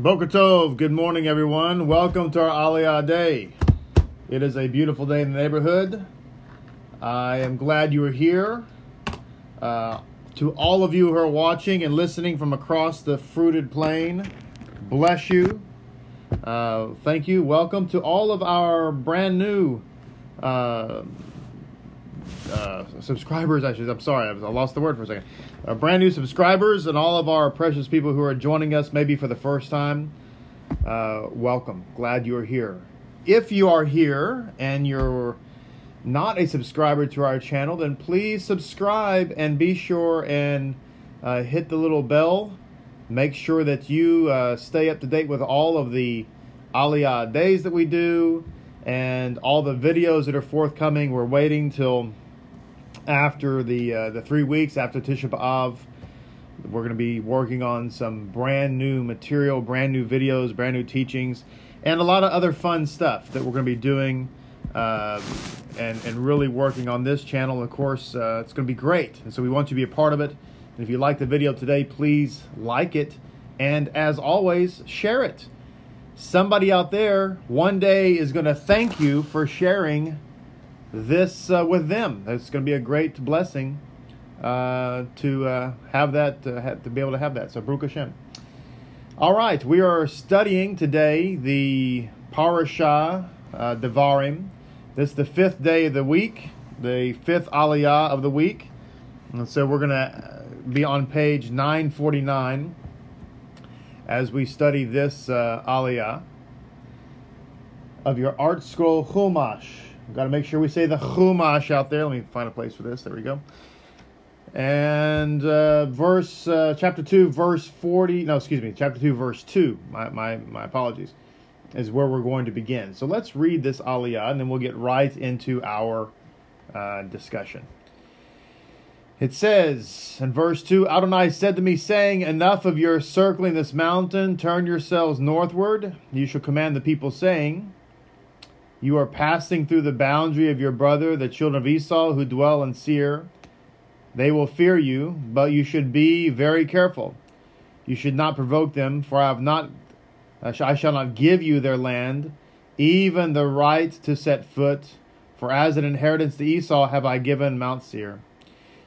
Boker Tov, good morning everyone. Welcome to our Aliyah Day. It is a beautiful day in the neighborhood. I am glad you are here. Uh, to all of you who are watching and listening from across the fruited plain, bless you. Uh, thank you. Welcome to all of our brand new uh, uh, subscribers. Should. I'm sorry, I lost the word for a second. Uh, brand new subscribers and all of our precious people who are joining us, maybe for the first time. Uh, welcome. Glad you are here. If you are here and you're not a subscriber to our channel, then please subscribe and be sure and uh, hit the little bell. Make sure that you uh, stay up to date with all of the Aliyah days that we do and all the videos that are forthcoming. We're waiting till after the uh, the three weeks after Tisha B'av. We're going to be working on some brand new material, brand new videos, brand new teachings, and a lot of other fun stuff that we're going to be doing uh, and, and really working on this channel. Of course, uh, it's going to be great. And so we want you to be a part of it. And if you like the video today, please like it. And as always, share it. Somebody out there one day is going to thank you for sharing this uh, with them. It's going to be a great blessing uh, to uh, have that, uh, have, to be able to have that. So, Baruch Hashem. All right, we are studying today the Parashah uh, Devarim. This is the fifth day of the week, the fifth Aliyah of the week. And so we're going to be on page 949 as we study this uh, Aliyah of your ArtScroll Chumash. Got to make sure we say the Chumash out there. Let me find a place for this. There we go. And uh, verse, uh, chapter 2, verse 40. No, excuse me, chapter 2, verse 2. My, my, my apologies. Is where we're going to begin. So let's read this Aliyah and then we'll get right into our uh, discussion. It says in verse 2 Adonai said to me, saying, Enough of your circling this mountain, turn yourselves northward. You shall command the people, saying, you are passing through the boundary of your brother, the children of Esau, who dwell in Seir. They will fear you, but you should be very careful. You should not provoke them, for I have not, I shall not give you their land, even the right to set foot. For as an inheritance to Esau have I given Mount Seir.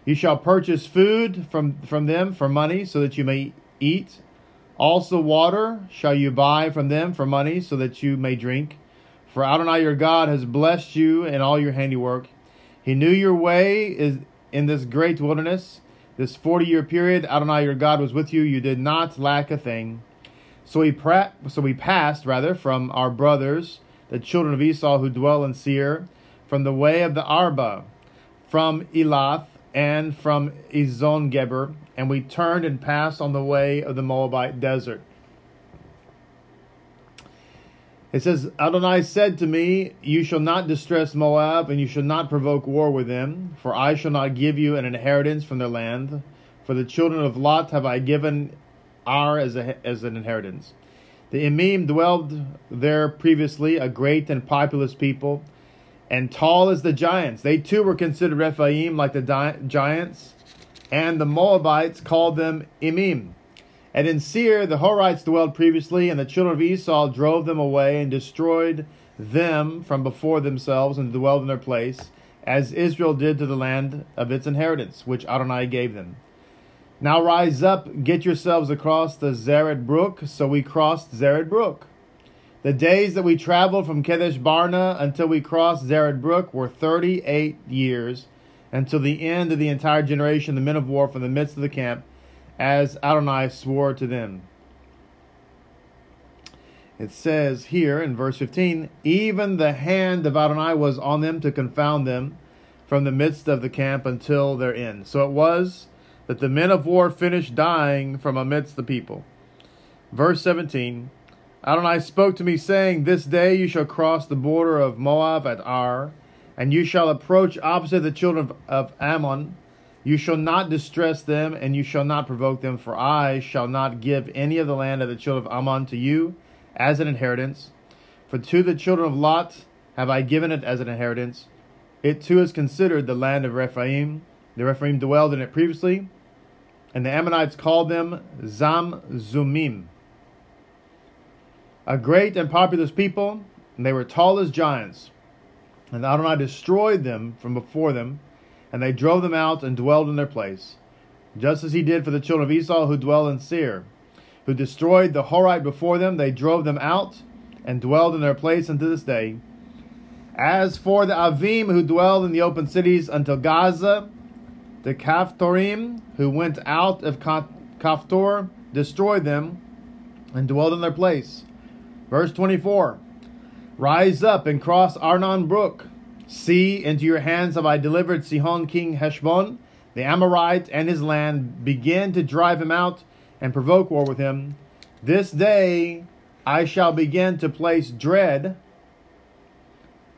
You shall purchase food from, from them for money, so that you may eat. Also water shall you buy from them for money, so that you may drink. For Adonai your God has blessed you in all your handiwork. He knew your way is in this great wilderness. This 40 year period, Adonai your God was with you. You did not lack a thing. So we, pra- so we passed, rather, from our brothers, the children of Esau who dwell in Seir, from the way of the Arabah, from Elath, and from Ezion Geber, and we turned and passed on the way of the Moabite desert. It says, Adonai said to me, You shall not distress Moab, and you shall not provoke war with them, for I shall not give you an inheritance from their land. For the children of Lot have I given Ar as, a, as an inheritance. The Emim dwelled there previously, a great and populous people, and tall as the giants. They too were considered Rephaim, like the di- giants, and the Moabites called them Emim. And in Seir, the Horites dwelled previously, and the children of Esau drove them away and destroyed them from before themselves and dwelled in their place, as Israel did to the land of its inheritance, which Adonai gave them. Now rise up, get yourselves across the Zered brook. So we crossed Zered brook. The days that we traveled from Kadesh Barnea until we crossed Zered brook were thirty eight years, until the end of the entire generation, the men of war from the midst of the camp as Adonai swore to them. It says here in verse 15, even the hand of Adonai was on them to confound them from the midst of the camp until their end. So it was that the men of war finished dying from amidst the people. Verse 17, Adonai spoke to me, saying, This day you shall cross the border of Moab at Ar, and you shall approach opposite the children of, Ammon, you shall not distress them, and you shall not provoke them, for I shall not give any of the land of the children of Ammon to you as an inheritance. For to the children of Lot have I given it as an inheritance. It too is considered the land of Rephaim. The Rephaim dwelled in it previously, and the Ammonites called them Zam Zumim. A great and populous people, and they were tall as giants. And Adonai destroyed them from before them, and they drove them out and dwelled in their place, just as he did for the children of Esau who dwell in Seir, who destroyed the Horite before them. They drove them out and dwelled in their place unto this day. As for the Avim who dwelled in the open cities until Gaza, the Caphtorim who went out of Caphtor destroyed them and dwelled in their place. Verse 24 Rise up and cross Arnon brook. See, into your hands have I delivered Sihon king Heshbon, the Amorite, and his land. Begin to drive him out and provoke war with him. This day I shall begin to place dread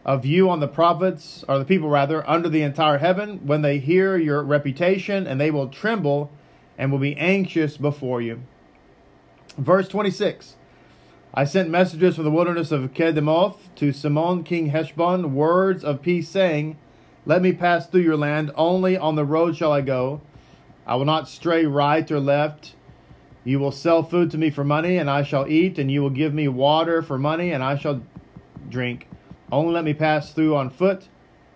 of you on the prophets, or the people rather, under the entire heaven, when they hear your reputation, and they will tremble and will be anxious before you. Verse 26 I sent messages from the wilderness of Kedemoth to Sihon king Heshbon, words of peace, saying, Let me pass through your land, only on the road shall I go. I will not stray right or left. You will sell food to me for money, and I shall eat, and you will give me water for money, and I shall drink. Only let me pass through on foot,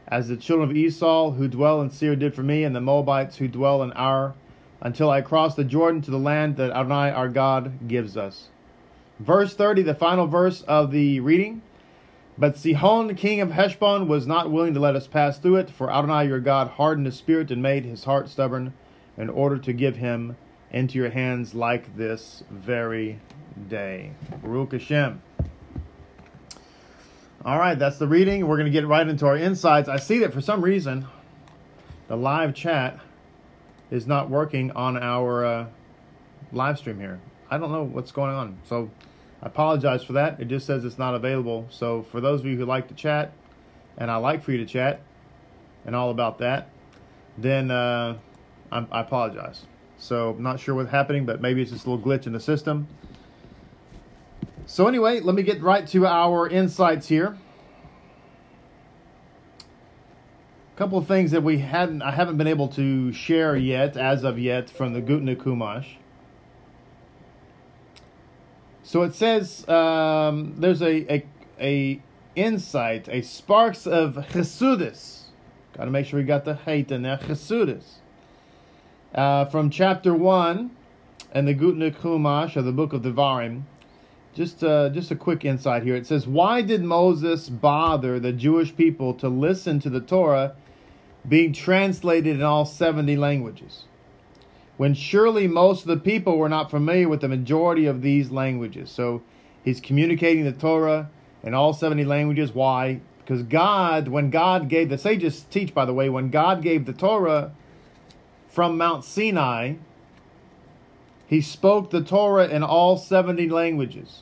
as the children of Esau who dwell in Seir did for me, and the Moabites who dwell in Ar, until I cross the Jordan to the land that Adonai our God gives us. Verse 30, the final verse of the reading. But Sihon, king of Heshbon, was not willing to let us pass through it, for Adonai your God hardened his spirit and made his heart stubborn, in order to give him into your hands like this very day. Baruch Hashem. All right, that's the reading. We're going to get right into our insights. I see that for some reason the live chat is not working on our uh, live stream here. I don't know what's going on. So I apologize for that. It just says it's not available. So for those of you who like to chat, and I like for you to chat, and all about that, then uh, I, I apologize. So I'm not sure what's happening, but maybe it's just a little glitch in the system. So anyway, let me get right to our insights here. A couple of things that we hadn't, I haven't been able to share yet, as of yet, from the Gutnick Chumash. So it says um, there's a, a a insight, a sparks of chesudis. Got to make sure we got the hate in there. Chassidus. Uh, from chapter one, and the Gutnick Chumash of the book of Devarim. Just, uh, just a quick insight here. It says, Why did Moses bother the Jewish people to listen to the Torah being translated in all 70 languages? When surely most of the people were not familiar with the majority of these languages. So he's communicating the Torah in all 70 languages. Why? Because God, when God gave, the sages teach, by the way, when God gave the Torah from Mount Sinai, he spoke the Torah in all 70 languages.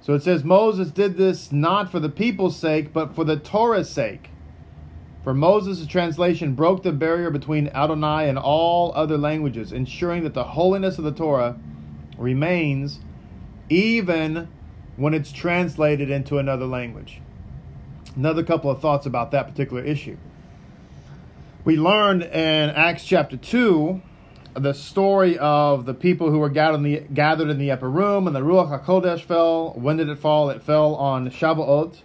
So it says Moses did this not for the people's sake, but for the Torah's sake. For Moses' translation broke the barrier between Adonai and all other languages, ensuring that the holiness of the Torah remains even when it's translated into another language. Another couple of thoughts about that particular issue. We learned in Acts chapter 2 the story of the people who were gathered in the, gathered in the upper room, and the Ruach HaKodesh fell. When did it fall? It fell on Shavuot.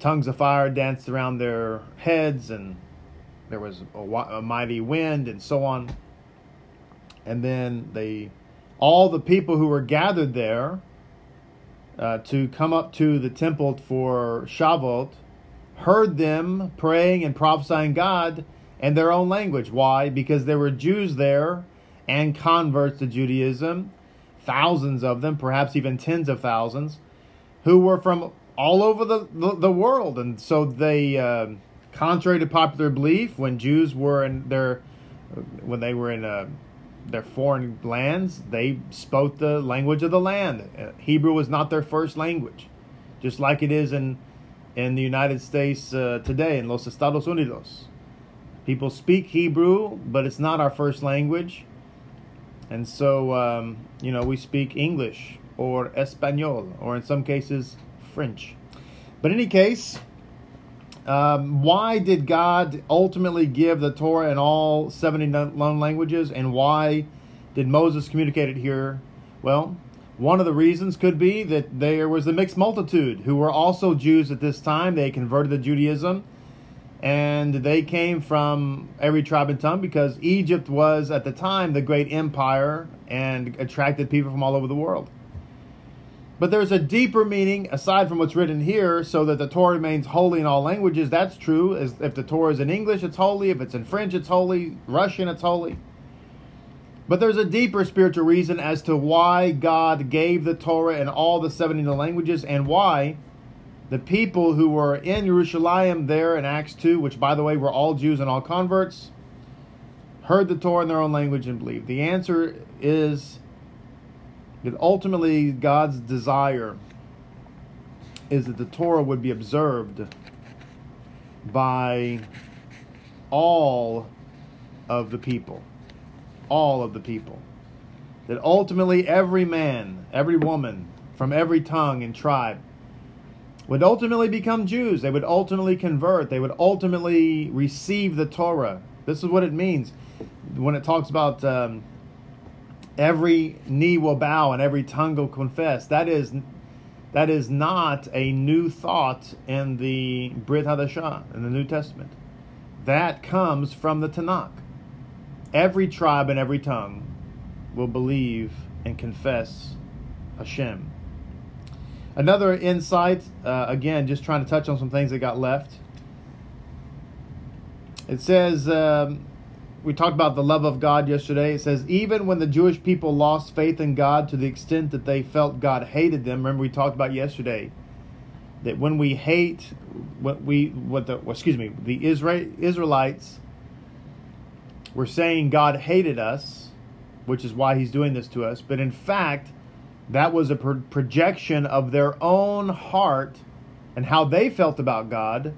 Tongues of fire danced around their heads, and there was a, a mighty wind, and so on. And then they, all the people who were gathered there uh, to come up to the temple for Shavuot heard them praying and prophesying God in their own language. Why? Because there were Jews there and converts to Judaism, thousands of them, perhaps even tens of thousands, who were from all over the, the, the world. And so they, uh, contrary to popular belief, when Jews were in their, when they were in uh, their foreign lands, they spoke the language of the land. Uh, Hebrew was not their first language, just like it is in in the United States uh, today in Los Estados Unidos. People speak Hebrew, but it's not our first language. And so, um, you know, we speak English or Espanol, or in some cases, French. But in any case, um, why did God ultimately give the Torah in all 70 known languages, and why did Moses communicate it here? Well, One of the reasons could be that there was a mixed multitude who were also Jews at this time. They converted to Judaism and they came from every tribe and tongue because Egypt was at the time the great empire and attracted people from all over the world. But there's a deeper meaning aside from what's written here, so that the Torah remains holy in all languages. That's true. If the Torah is in English, it's holy. If it's in French, it's holy. Russian, it's holy. But there's a deeper spiritual reason as to why God gave the Torah in all the 70 languages and why the people who were in Jerusalem there in Acts 2, which by the way were all Jews and all converts, heard the Torah in their own language and believed. The answer is that ultimately God's desire is that the Torah would be observed by all of the people. All of the people. That ultimately every man, every woman, from every tongue and tribe would ultimately become Jews. They would ultimately convert. They would ultimately receive the Torah. This is what it means when it talks about um, every knee will bow and every tongue will confess. That is that is not a new thought in the Brit Hadashah in the New Testament. That comes from the Tanakh. Every tribe and every tongue will believe and confess Hashem. Another insight, uh, again, just trying to touch on some things that got left. It says, um, we talked about the love of God yesterday. It says, even when the Jewish people lost faith in God to the extent that they felt God hated them, remember we talked about yesterday that when we hate what we what the excuse me the Israel Israelites were saying God hated us, which is why He's doing this to us. But in fact, that was a pro- projection of their own heart and how they felt about God.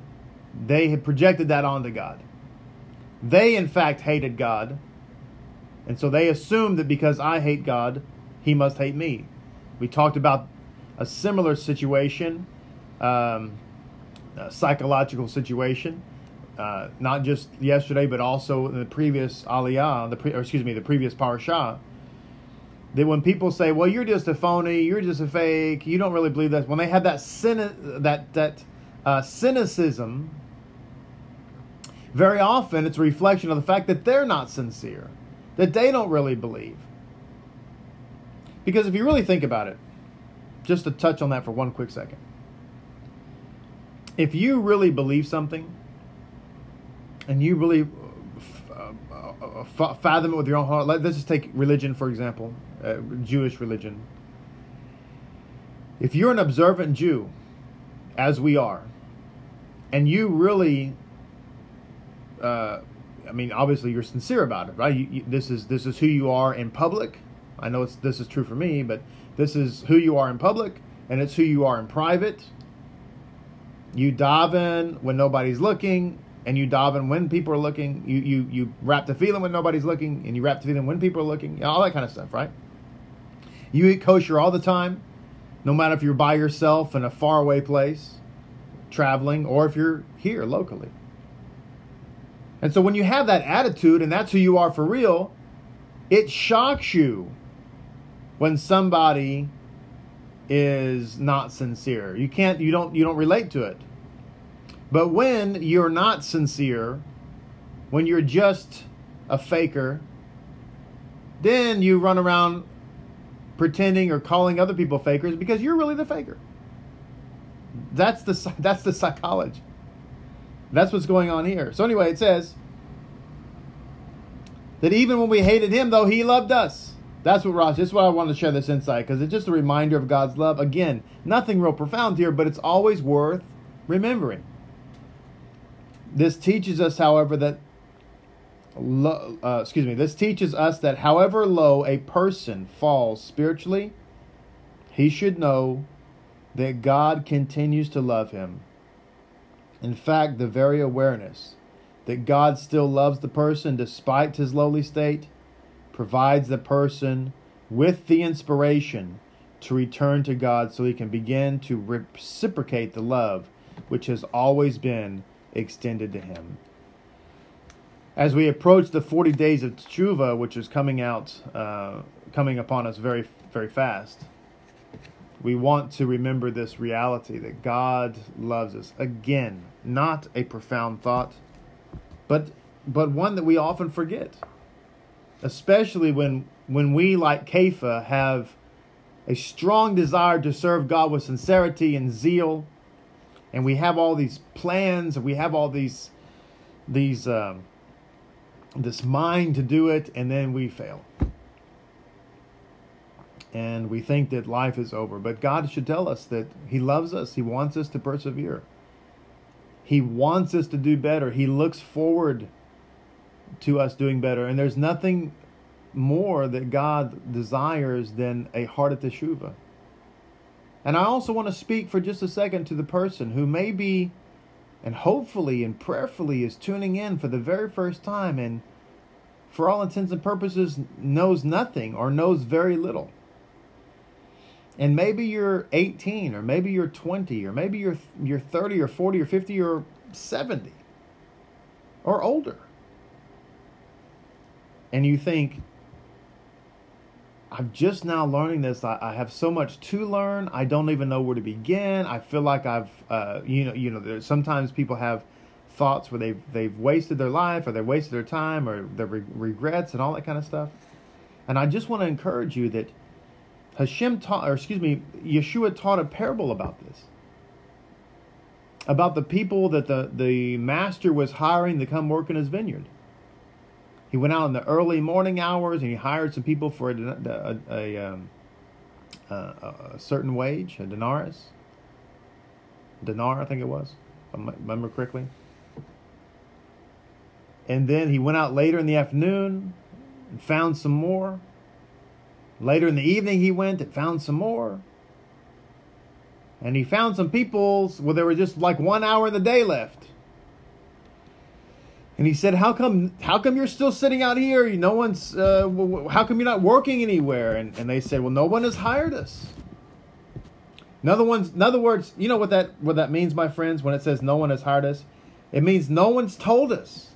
They had projected that onto God. They, in fact, hated God. And so they assumed that because I hate God, he must hate me. We talked about a similar situation, um, a psychological situation, uh, not just yesterday, but also in the previous Aliyah, the pre- excuse me, the previous Parashah that when people say, "Well, you're just a phony, you're just a fake, you don't really believe that," when they have that cyni- that that uh, cynicism, very often it's a reflection of the fact that they're not sincere, that they don't really believe. Because if you really think about it, just to touch on that for one quick second, if you really believe something, and you really uh, uh, uh fathom it with your own heart, let's just take religion for example uh, Jewish religion. If you're an observant Jew, as we are, and you really, uh, I mean, obviously you're sincere about it, right? You, you, this is this is who you are in public. I know it's this is true for me, but this is who you are in public, and it's who you are in private. You daven when nobody's looking, and you daven when people are looking. You you you wrap tefillin when nobody's looking, and you wrap tefillin when people are looking. All that kind of stuff, right? You eat kosher all the time, no matter if you're by yourself in a faraway place, traveling, or if you're here locally. And so when you have that attitude and that's who you are for real, it shocks you when somebody is not sincere. You can't you don't you don't relate to it. But when you're not sincere, when you're just a faker, then you run around pretending or calling other people fakers because you're really the faker. That's the that's the psychology. That's what's going on here. So anyway, it says that even when we hated him, though he loved us. That's what Ross. That's why I wanted to share this insight because it's just a reminder of God's love. Again, nothing real profound here, but it's always worth remembering. This teaches us, however, that lo, uh, excuse me, this teaches us that however low a person falls spiritually, he should know that God continues to love him. In fact, the very awareness that God still loves the person despite his lowly state provides the person with the inspiration to return to God so he can begin to reciprocate the love which has always been extended to him. As we approach the 40 days of Tshuva, which is coming out, uh, coming upon us very, very fast, we want to remember this reality that God loves us. Again, not a profound thought, but but one that we often forget. Especially when when we like Kepha have a strong desire to serve God with sincerity and zeal, and we have all these plans, and we have all these these um, this mind to do it, and then we fail and we think that life is over. But God should tell us that He loves us, He wants us to persevere, He wants us to do better, He looks forward to us doing better. And there's nothing more that God desires than a heart of teshuva. And I also want to speak for just a second to the person who may be, and hopefully and prayerfully is tuning in for the very first time and for all intents and purposes knows nothing or knows very little and maybe you're 18 or maybe you're 20 or maybe you're you're 30 or 40 or 50 or 70 or older. And you think i'm just now learning this. I, I have so much to learn. I don't even know where to begin. I feel like i've uh, you know you know sometimes people have thoughts where they've they've wasted their life or they've wasted their time or their re- regrets and all that kind of stuff. And i just want to encourage you that Hashem taught, or excuse me, Yeshua taught a parable about this. About the people that the, the master was hiring to come work in his vineyard. He went out in the early morning hours and he hired some people for a, a, a, um, a, certain wage, a denarius. Dinar, I think it was, I remember correctly. And then he went out later in the afternoon and found some more. Later in the evening, he went and found some more. And he found some peoples where there were just like one hour in the day left. And he said, "How come? How come you're still sitting out here? No one's. Uh, how come you're not working anywhere?" And, and they said, "Well, no one has hired us." In other, ones, in other words, you know what that what that means, my friends, when it says no one has hired us? It means no one's told us.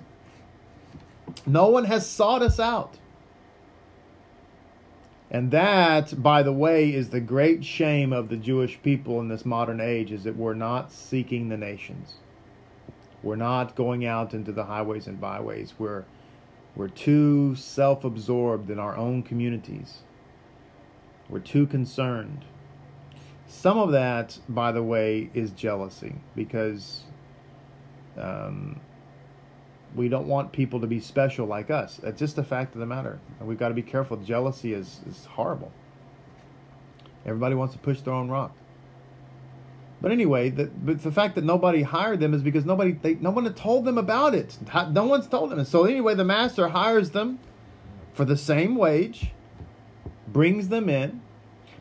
No one has sought us out. And that, by the way, is the great shame of the Jewish people in this modern age is that we're not seeking the nations. We're not going out into the highways and byways. We're we're too self-absorbed in our own communities. We're too concerned. Some of that, by the way, is jealousy because um, we don't want people to be special like us. It's just a fact of the matter. And we've got to be careful. Jealousy is, is horrible. Everybody wants to push their own rock. But anyway, the, but the fact that nobody hired them is because nobody, they, no one had told them about it. No one's told them. And so anyway, the master hires them for the same wage, brings them in.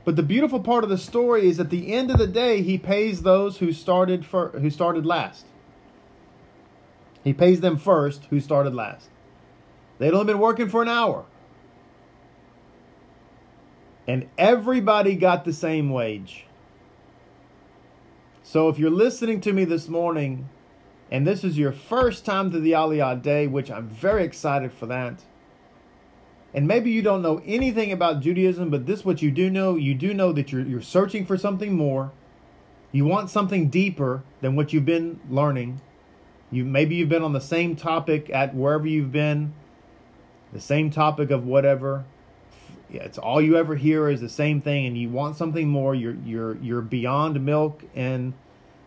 But the beautiful part of the story is at the end of the day, he pays those who started for, who started last. He pays them first who started last. They'd only been working for an hour. And everybody got the same wage. So if you're listening to me this morning and this is your first time to the Aliyah Day, which I'm very excited for that. And maybe you don't know anything about Judaism, but this what you do know, you do know that you're you're searching for something more. You want something deeper than what you've been learning. You maybe you've been on the same topic at wherever you've been, the same topic of whatever. Yeah, it's all you ever hear is the same thing, and you want something more. You're you're you're beyond milk and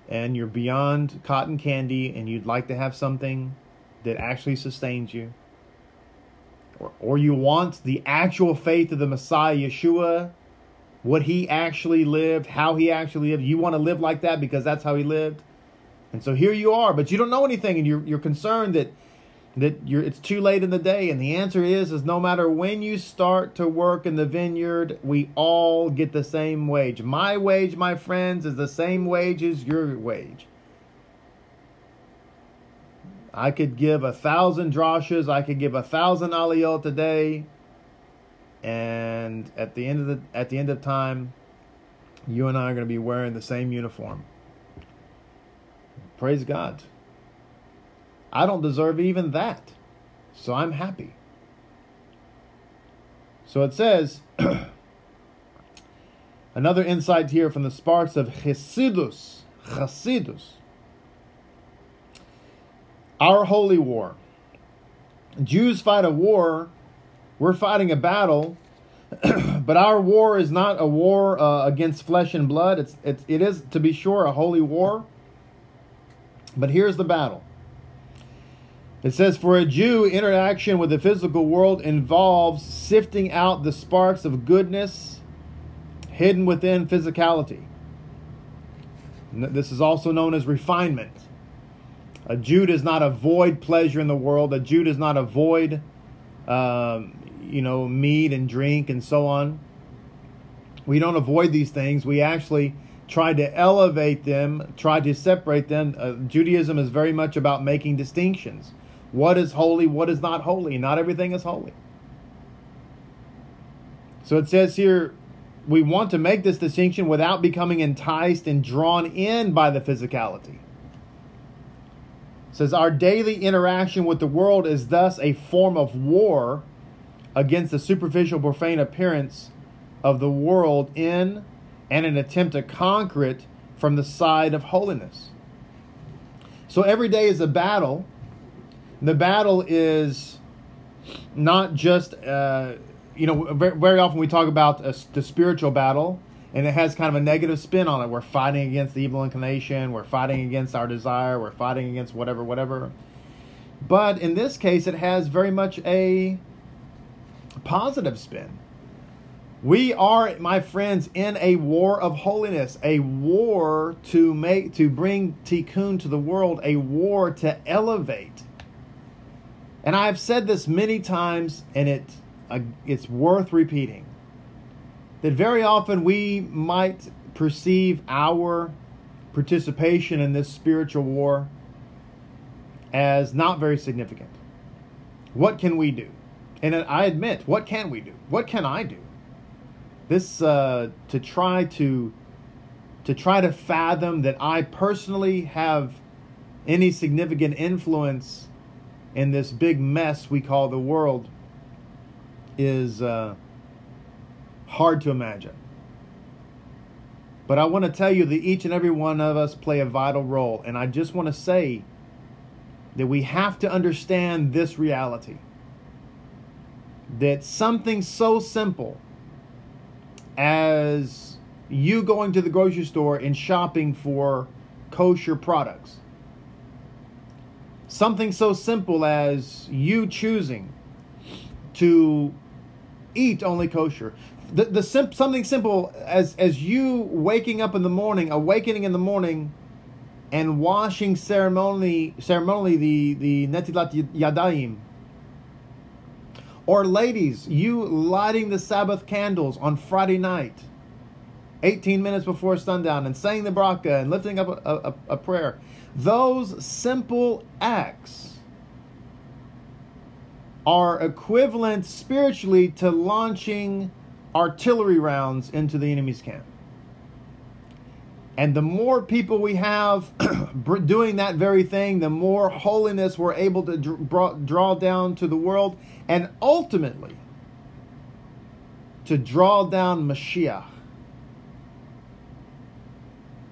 and you're beyond cotton candy, and you'd like to have something that actually sustains you. Or, or you want the actual faith of the Messiah, Yeshua, what he actually lived, how he actually lived. You want to live like that because that's how he lived. And so here you are, but you don't know anything, and you're you're concerned that that you're it's too late in the day. And the answer is is no matter when you start to work in the vineyard, we all get the same wage. My wage, my friends, is the same wage as your wage. I could give a thousand drashas, I could give a thousand aliyot today, and at the end of the at the end of time, you and I are going to be wearing the same uniform. Praise God. I don't deserve even that. So I'm happy. So it says, Another insight here from the sparks of Chassidus. Chassidus. Our holy war. Jews fight a war. We're fighting a battle. but our war is not a war uh, against flesh and blood. It's, it's, it is, to be sure, a holy war. But here's the battle. It says, for a Jew, interaction with the physical world involves sifting out the sparks of goodness hidden within physicality. This is also known as refinement. A Jew does not avoid pleasure in the world. A Jew does not avoid, um, you know, meat and drink and so on. We don't avoid these things. We actually try to elevate them, tried to separate them. Uh, Judaism is very much about making distinctions. What is holy, what is not holy? Not everything is holy. So it says here, we want to make this distinction without becoming enticed and drawn in by the physicality. It says our daily interaction with the world is thus a form of war against the superficial profane appearance of the world in and an attempt to conquer it from the side of holiness. So every day is a battle. The battle is not just uh, you know very, often we talk about a, the spiritual battle and it has kind of a negative spin on it. We're fighting against the evil inclination. We're fighting against our desire. We're fighting against whatever whatever. But in this case it has very much a positive spin we are my friends in a war of holiness a war to make to bring tikkun to the world a war to elevate and I've said this many times, and it uh, it's worth repeating. That very often we might perceive our participation in this spiritual war as not very significant. What can we do? And I admit, what can we do? What can I do? This uh, to try to to try to fathom that I personally have any significant influence in this big mess we call the world is uh, hard to imagine. But I want to tell you that each and every one of us play a vital role. And I just want to say that we have to understand this reality that something so simple as you going to the grocery store and shopping for kosher products Something so simple as you choosing to eat only kosher. The, the sim- something simple as as you waking up in the morning, awakening in the morning, and washing ceremonially ceremonially the the netilat yadayim. Or ladies, you lighting the Sabbath candles on Friday night, 18 minutes before sundown, and saying the bracha and lifting up a, a, a prayer. Those simple acts are equivalent spiritually to launching artillery rounds into the enemy's camp. And the more people we have doing that very thing, the more holiness we're able to draw down to the world, and ultimately to draw down Mashiach.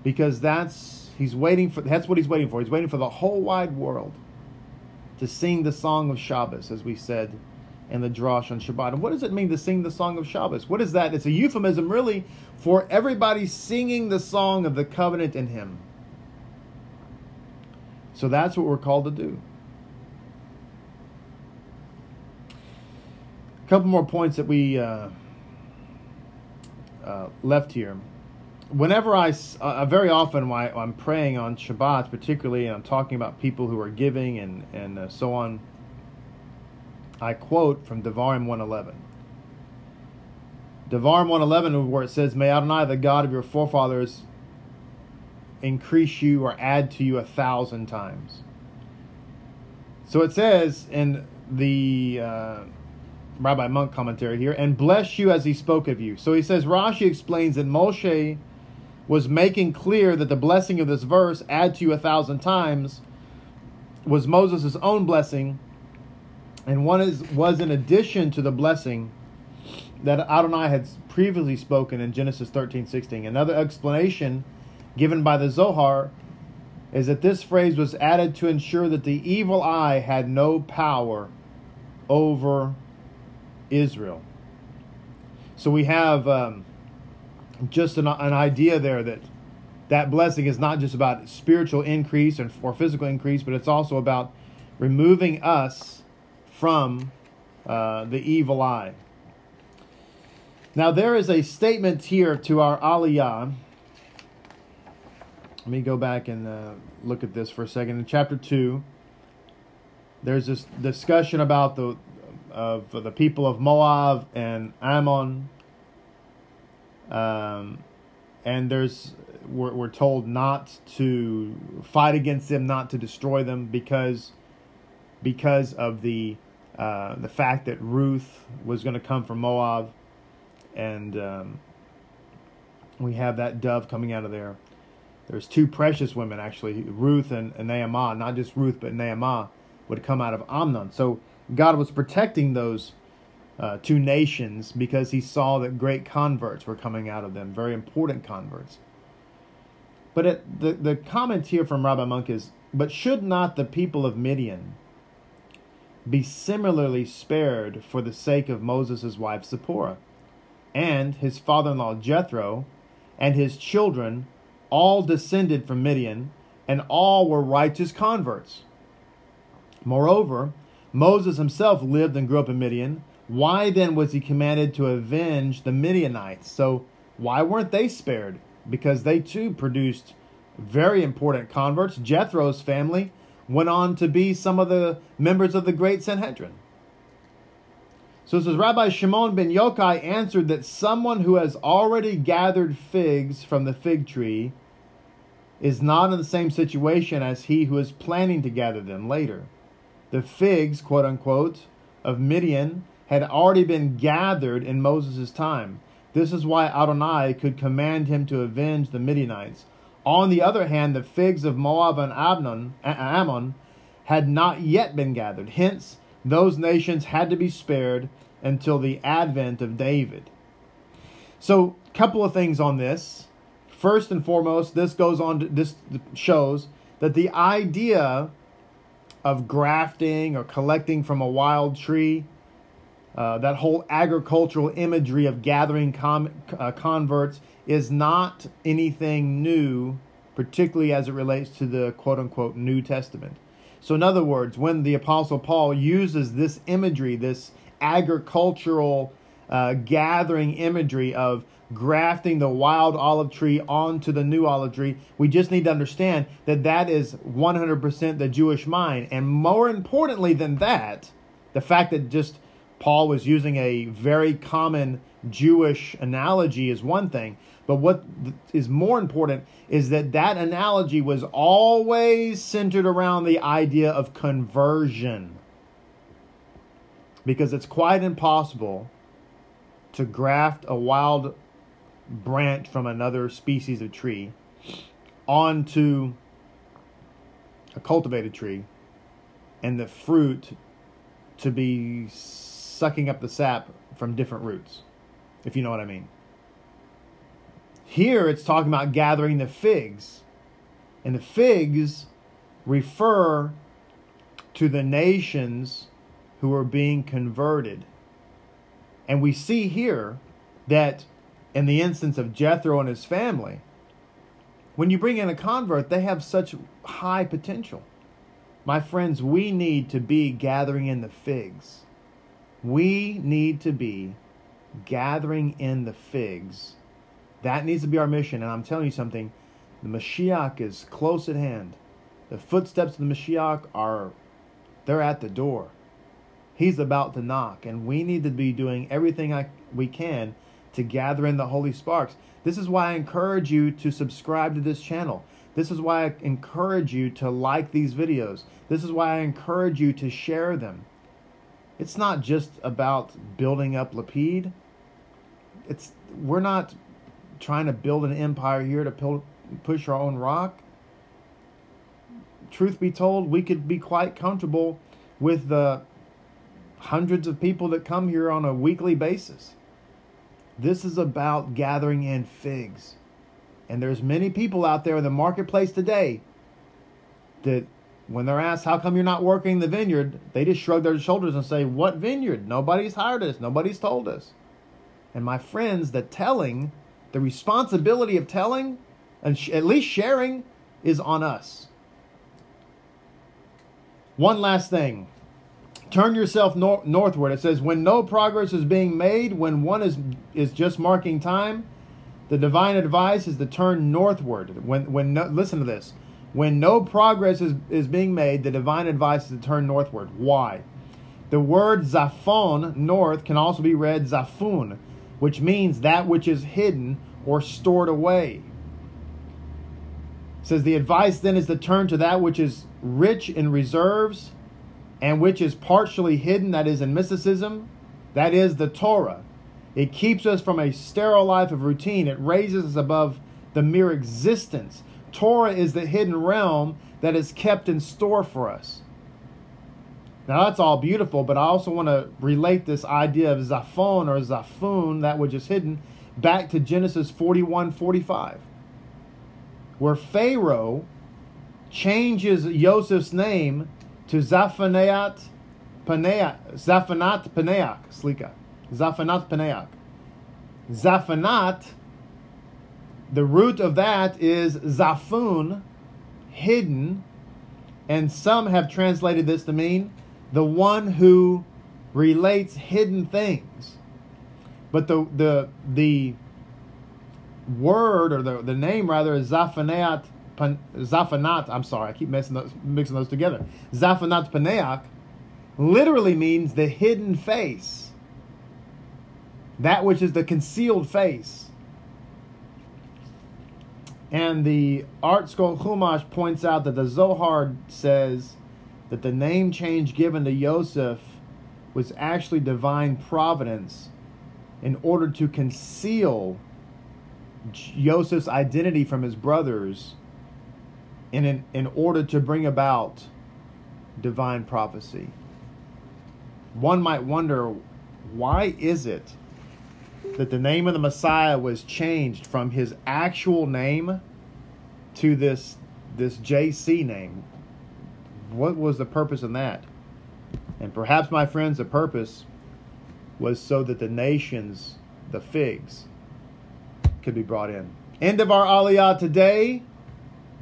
Because that's He's waiting for that's what he's waiting for. He's waiting for the whole wide world to sing the song of Shabbos, as we said in the Drosh on Shabbat. And what does it mean to sing the song of Shabbos? What is that? It's a euphemism, really, for everybody singing the song of the covenant in Him. So that's what we're called to do. A couple more points that we uh, uh, left here whenever I, uh, very often when I, am praying on Shabbat, particularly, and I'm talking about people who are giving and, and uh, so on, I quote from Devarim 111. Devarim 111, where it says, May Adonai, the God of your forefathers, increase you or add to you a thousand times. So it says in the uh, Rabbi Munk commentary here, and bless you as he spoke of you. So he says, Rashi explains that Moshe was making clear that the blessing of this verse, add to you a thousand times, was Moses' own blessing, and one is was in addition to the blessing that Adonai had previously spoken in Genesis 13 16. Another explanation given by the Zohar is that this phrase was added to ensure that the evil eye had no power over Israel. So we have um, just an, an idea there that that blessing is not just about spiritual increase and or physical increase, but it's also about removing us from uh, the evil eye. Now there is a statement here to our aliyah. Let me go back and uh, look at this for a second. In chapter two, there's this discussion about the of the people of Moab and Ammon. Um, and there's we're, we're told not to fight against them, not to destroy them, because because of the uh, the fact that Ruth was going to come from Moab, and um, we have that dove coming out of there. There's two precious women actually, Ruth and, and Naamah, not just Ruth but Naamah would come out of Ammon. So God was protecting those uh, two nations because He saw that great converts were coming out of them, very important converts. But it, the, the comment here from Rabbi Munk is, but should not the people of Midian be similarly spared for the sake of Moses' wife Zipporah, and his father in law Jethro, and his children, all descended from Midian, and all were righteous converts. Moreover, Moses himself lived and grew up in Midian. Why then was he commanded to avenge the Midianites? So, why weren't they spared? because they too produced very important converts. Jethro's family went on to be some of the members of the great Sanhedrin. So it says Rabbi Shimon ben Yochai answered that someone who has already gathered figs from the fig tree is not in the same situation as he who is planning to gather them later. The figs, quote unquote, of Midian had already been gathered in Moses' time. This is why Adonai could command him to avenge the Midianites. On the other hand, the figs of Moab and Ammon, Ammon had not yet been gathered. Hence, those nations had to be spared until the advent of David. So, a couple of things on this. First and foremost, this goes on to, this shows that the idea of grafting or collecting from a wild tree uh, that whole agricultural imagery of gathering com- uh, converts is not anything new, particularly as it relates to the quote unquote New Testament. So, in other words, when the Apostle Paul uses this imagery, this agricultural uh, gathering imagery of grafting the wild olive tree onto the new olive tree, we just need to understand that that is 100% the Jewish mind. And more importantly than that, the fact that just Paul was using a very common Jewish analogy is one thing, but what is more important is that that analogy was always centered around the idea of conversion. Because it's quite impossible to graft a wild branch from another species of tree onto a cultivated tree and the fruit to be sucking up the sap from different roots, if you know what I mean. Here it's talking about gathering the figs. And the figs refer to the nations who are being converted. And we see here that in the instance of Jethro and his family, when you bring in a convert, they have such high potential. My friends, we need to be gathering in the figs. We need to be gathering in the figs. That needs to be our mission. And I'm telling you something the Mashiach is close at hand. The footsteps of the Mashiach are, they're at the door. He's about to knock. And we need to be doing everything I, we can to gather in the holy sparks. This is why I encourage you to subscribe to this channel. This is why I encourage you to like these videos. This is why I encourage you to share them it's not just about building up Lapid. It's we're not trying to build an empire here to push our own rock. Truth be told, we could be quite comfortable with the hundreds of people that come here on a weekly basis. This is about gathering in figs. And there's many people out there in the marketplace today that when they're asked how come you're not working the vineyard, they just shrug their shoulders and say, "What vineyard? Nobody's hired us. Nobody's told us." And my friends, the telling, the responsibility of telling and sh- at least sharing is on us. One last thing. Turn yourself nor- northward. It says, when no progress is being made, when one is, is just marking time, the divine advice is to turn northward. When, when no, listen to this. When no progress is, is being made, the divine advice is to turn northward. Why? The word zaphon, north, can also be read zaphun, which means that which is hidden or stored away. It says the advice then is to turn to that which is rich in reserves and which is partially hidden, that is in mysticism, that is the Torah. It keeps us from a sterile life of routine. It raises us above the mere existence. Torah is the hidden realm that is kept in store for us. Now that's all beautiful, but I also want to relate this idea of Zaphon or Zaphun, that which is hidden, back to Genesis 41 45 where Pharaoh changes Joseph's name to Zaphaneat Paneach, Zaphanat Paneach, Slika, Zaphanat Paneach. Zaphanat, the root of that is Zaphun, hidden, and some have translated this to mean the one who relates hidden things. But the the the word or the, the name rather is Zaphaneat Zaphanat. I'm sorry, I keep messing those, mixing those together. Zaphanat Paneach literally means the hidden face, that which is the concealed face. And the Art ArtScroll Chumash points out that the Zohar says that the name change given to Yosef was actually divine providence in order to conceal Joseph's identity from his brothers in, in, in order to bring about divine prophecy. One might wonder why is it that the name of the Messiah was changed from his actual name to this this JC name? What was the purpose in that? And perhaps, my friends, the purpose was so that the nations, the figs, could be brought in. End of our Aliyah today.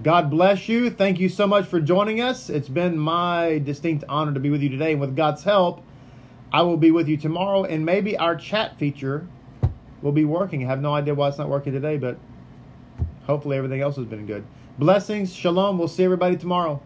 God bless you. Thank you so much for joining us. It's been my distinct honor to be with you today. And with God's help, I will be with you tomorrow. And maybe our chat feature will be working. I have no idea why it's not working today, but hopefully everything else has been good. Blessings. Shalom. We'll see everybody tomorrow.